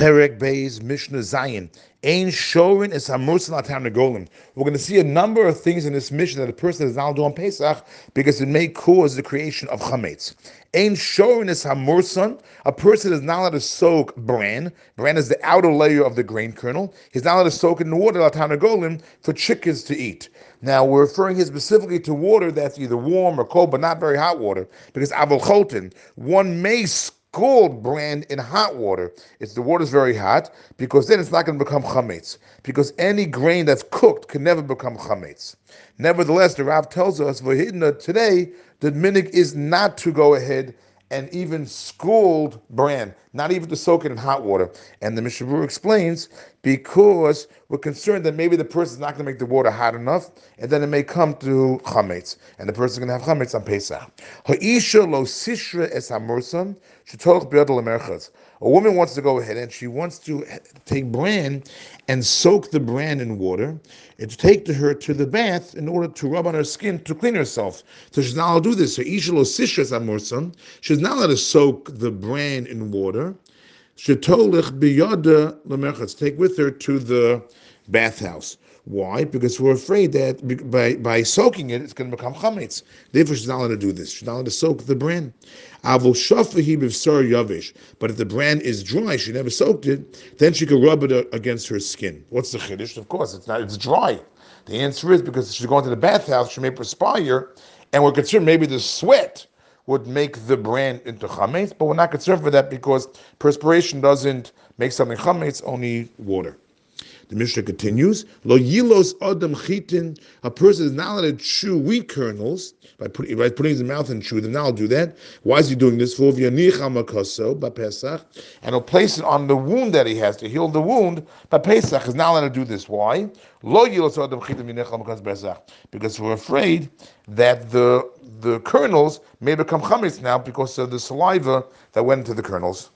Perek Beis Mishnah Zayin. Ain Shorin is Hamursan Atam Negolim. We're going to see a number of things in this Mishnah that a person is now doing Pesach because it may cause the creation of chametz. Ain Shorin is Hamursan. A person is not allowed to soak bran. Bran is the outer layer of the grain kernel. He's not allowed to soak in water Atam Negolim for chickens to eat. Now we're referring here specifically to water that's either warm or cold, but not very hot water, because avol chotin, one may scald brand in hot water. It's the water's very hot because then it's not going to become chametz. Because any grain that's cooked can never become chametz. Nevertheless, the Rav tells us today the minhag is not to go ahead and even scald bran, not even to soak it in hot water. And the Mishabur explains because we're concerned that maybe the person is not going to make the water hot enough, and then it may come to chametz, and the person is going to have chametz on Pesach. Ha'isha lo sishra es hamursan shetoch lemerchas. A woman wants to go ahead and she wants to take bran and soak the bran in water and to take to her to the bath in order to rub on her skin to clean herself. So she's not allowed to do this. So Isha lo sishra. She's not allowed to soak the bran in water. Shetolich biyada lemerchas. Take with her to the bathhouse. Why? Because we're afraid that by, by soaking it, it's going to become chametz. Therefore, she's not allowed to do this. She's not allowed to soak the bran. Avol shafahi b'vsar yavish. But if the bran is dry, she never soaked it, then she can rub it against her skin. What's the chiddush? Of course, it's not. It's dry. The answer is because she's going to the bathhouse, she may perspire, and we're concerned maybe the sweat would make the bran into chametz, but we're not concerned for that because perspiration doesn't make something chametz, only water. The Mishnah continues, Lo yilos adam chitin, a person is not allowed to chew wheat kernels by putting, by putting his mouth and chew them. Now I'll do that. Why is he doing this? For Pesach, and he'll place it on the wound that he has to heal the wound. By Pesach is not allowed to do this. Why? Lo yilos adam chitin because we're afraid that the the kernels may become chametz now because of the saliva that went into the kernels.